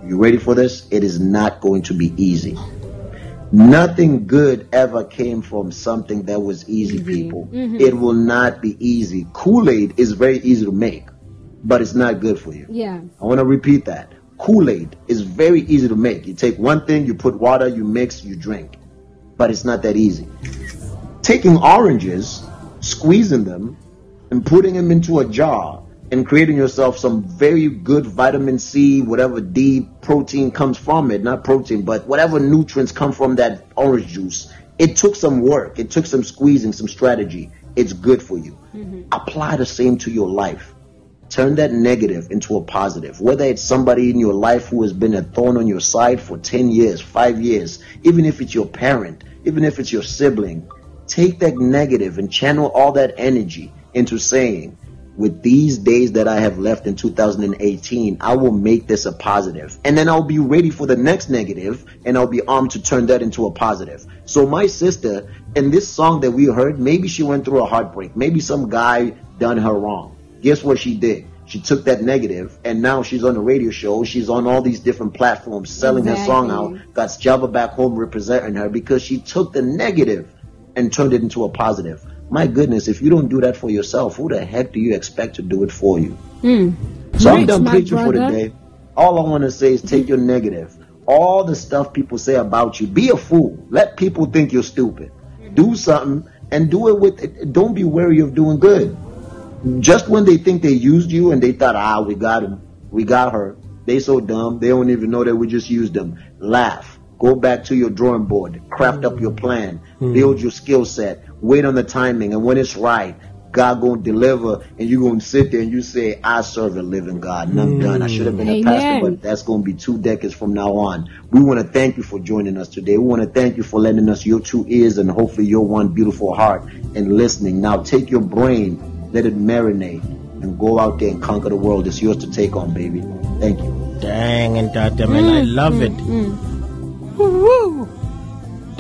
You ready for this? It is not going to be easy. Nothing good ever came from something that was easy, people. Mm-hmm. It will not be easy. Kool Aid is very easy to make, but it's not good for you. Yeah. I want to repeat that. Kool Aid is very easy to make. You take one thing, you put water, you mix, you drink. But it's not that easy. Taking oranges, squeezing them, and putting them into a jar and creating yourself some very good vitamin C, whatever D protein comes from it, not protein, but whatever nutrients come from that orange juice. It took some work. It took some squeezing, some strategy. It's good for you. Mm-hmm. Apply the same to your life. Turn that negative into a positive. Whether it's somebody in your life who has been a thorn on your side for 10 years, 5 years, even if it's your parent, even if it's your sibling, take that negative and channel all that energy into saying, with these days that I have left in 2018, I will make this a positive. And then I'll be ready for the next negative and I'll be armed to turn that into a positive. So my sister, in this song that we heard, maybe she went through a heartbreak. Maybe some guy done her wrong. Guess what she did? She took that negative and now she's on the radio show. She's on all these different platforms selling her song out. Got Java back home representing her because she took the negative and turned it into a positive. My goodness, if you don't do that for yourself, who the heck do you expect to do it for you? So I'm done preaching for brother. today. All I want to say is take your negative. All the stuff people say about you, be a fool. Let people think you're stupid. Do something and do it with. Don't be wary of doing good. Just when they think they used you and they thought, ah, we got him, we got her. They so dumb, they don't even know that we just used them. Laugh. Go back to your drawing board. Craft up your plan. Hmm. Build your skill set. Wait on the timing, and when it's right, God gonna deliver, and you gonna sit there and you say, "I serve a living God," and I'm done. I should have been a pastor, but that's gonna be two decades from now on. We want to thank you for joining us today. We want to thank you for lending us your two ears and hopefully your one beautiful heart and listening. Now take your brain, let it marinate, and go out there and conquer the world. It's yours to take on, baby. Thank you. Dang, and Tata, man, I mm, love mm, it. Mm.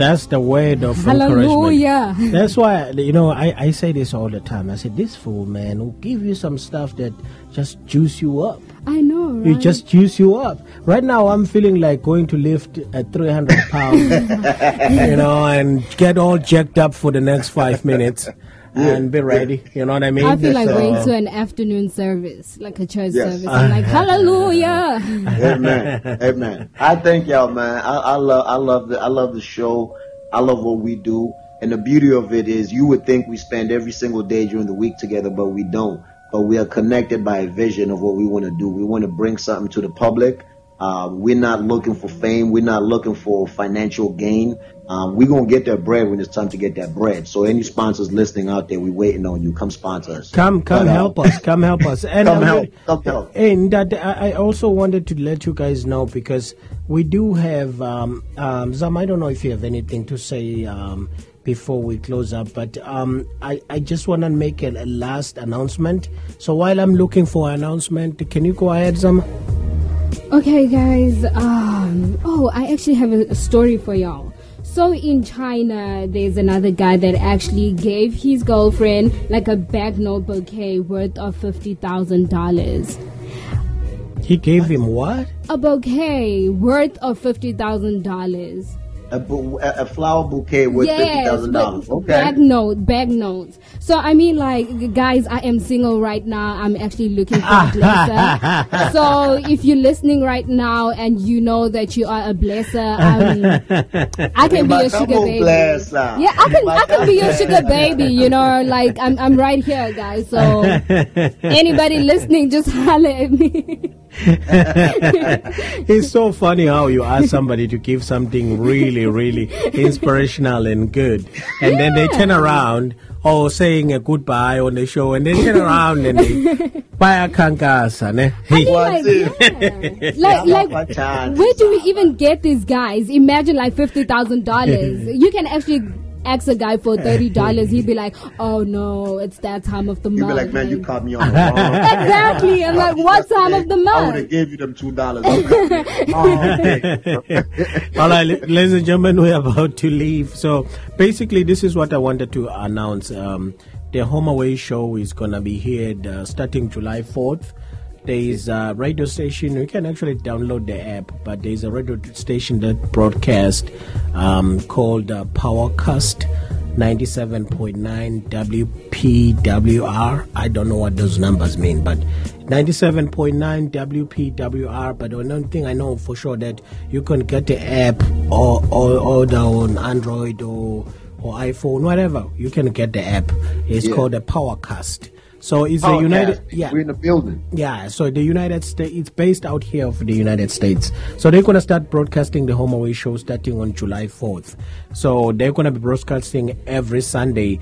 That's the word of Hallelujah. encouragement. That's why you know I, I say this all the time. I said this fool man will give you some stuff that just juice you up. I know, right? It just juice you up. Right now, I'm feeling like going to lift at 300 pounds, <laughs> you know, and get all jacked up for the next five minutes and be ready. You know what I mean? I feel like So- going to uh, an afternoon service, like a church Yes. service. I'm like, <laughs> hallelujah. <laughs> Amen. Amen. I thank y'all, man. I, I love, I love the, I love the show. I love what we do. And the beauty of it is, you would think we spend every single day during the week together, but we don't. But we are connected by a vision of what we want to do. We want to bring something to the public. Uh, we're not looking for fame. We're not looking for financial gain. Um, we're gonna get that bread when it's time to get that bread. So any sponsors listening out there, we're waiting on you. Come sponsor us. Come, come, But, uh, help us. Come, help us. <laughs> And Come help. Come help. And that I also wanted to let you guys know because we do have um, um, Zam. I don't know if you have anything to say um, before we close up, but um, I I just want to make a, a last announcement. So while I'm looking for an announcement, can you go ahead, Zam? Okay, guys. Um, oh, I actually have a, a story for y'all. So in China, there's another guy that actually gave his girlfriend like a banknote bouquet worth of fifty thousand dollars. He gave him what? A bouquet worth of fifty thousand dollars. A, bu- a flower bouquet worth Yes, thousand dollars. Okay. bag note, bag notes. So I mean, like, guys, I am single right now. I'm actually looking for a <laughs> blesser. so if you're listening right now and you know that you are a blesser, um, I can be your sugar baby. blesser. Yeah, I can, I can be your sugar baby. You know, like I'm, I'm right here, guys. So <laughs> anybody listening, just holler at me. <laughs> <laughs> it's so funny how you ask somebody to give something really, really inspirational and good, and then they turn around or saying a goodbye on the show, and they turn around and they buy a kankasa. Ne? Hey. like, yeah. like, like, where do we even get these guys? Imagine like fifty thousand dollars. <laughs> You can actually ask a guy for thirty <laughs> dollars. He'd be like, "Oh no, it's that time of the You month." be like, man, you Like, caught me on the <laughs> wrong. exactly. I'm like, what time of the month?" I would month? have gave you them two dollars. <laughs> All right, ladies and gentlemen, we're about to leave. So basically, this is what I wanted to announce. Um, the Home Away show is going to be here uh, starting July 4th. There is a radio station. You can actually download the app, but there is a radio station that broadcast um, called uh, Powercast 97.9 WPWR. I don't know what those numbers mean, but 97.9 WPWR. But one thing I know for sure that you can get the app or, or order on Android or, or iPhone, whatever. You can get the app. It's Yeah. called the Powercast. So it's the oh, United. yeah. We're in the building. Yeah, so the United States, it's based out here of the United States. So they're going to start broadcasting the Home Away show starting on July 4th. So they're going to be broadcasting every Sunday.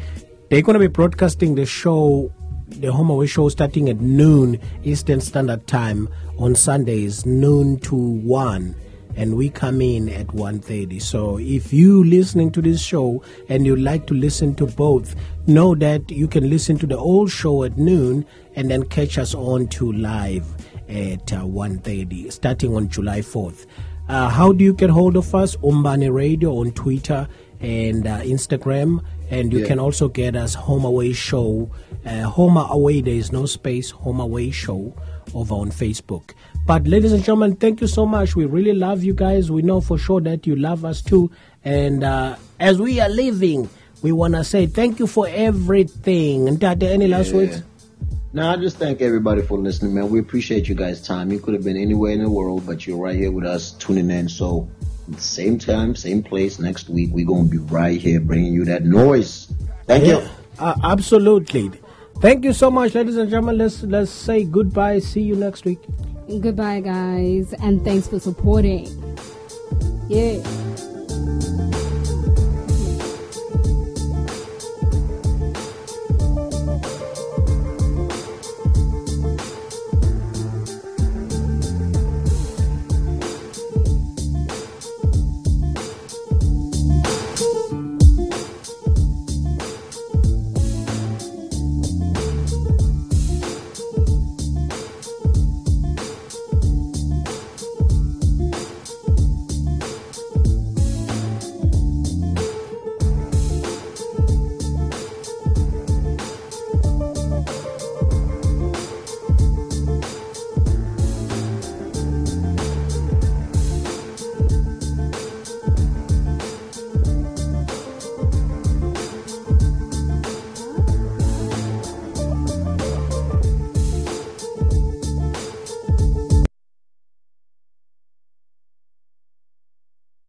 They're going to be broadcasting the show, the Home Away show starting at noon Eastern Standard Time on Sundays, noon to 1 and we come in at 1.30 so if you listening to this show and you like to listen to both know that you can listen to the old show at noon and then catch us on to live at uh, 1.30 starting on july 4th uh, how do you get hold of us? Umbani radio on twitter and uh, instagram. And you Yeah. can also get us home away show uh, home away there is no space home away show over on facebook. But ladies and gentlemen thank you so much. We really love you guys. We know for sure that you love us too. And uh, as we are leaving we want to say thank you for everything Ntate, any last Yeah. words Now, I just thank everybody for listening, man. We appreciate you guys' time. You could have been anywhere in the world, but you're right here with us tuning in. So, same time, same place next week. We're going to be right here bringing you that noise. Thank you. uh, absolutely thank you so much ladies and gentlemen let's let's say goodbye see you next week Goodbye, guys, and thanks for supporting. Yeah.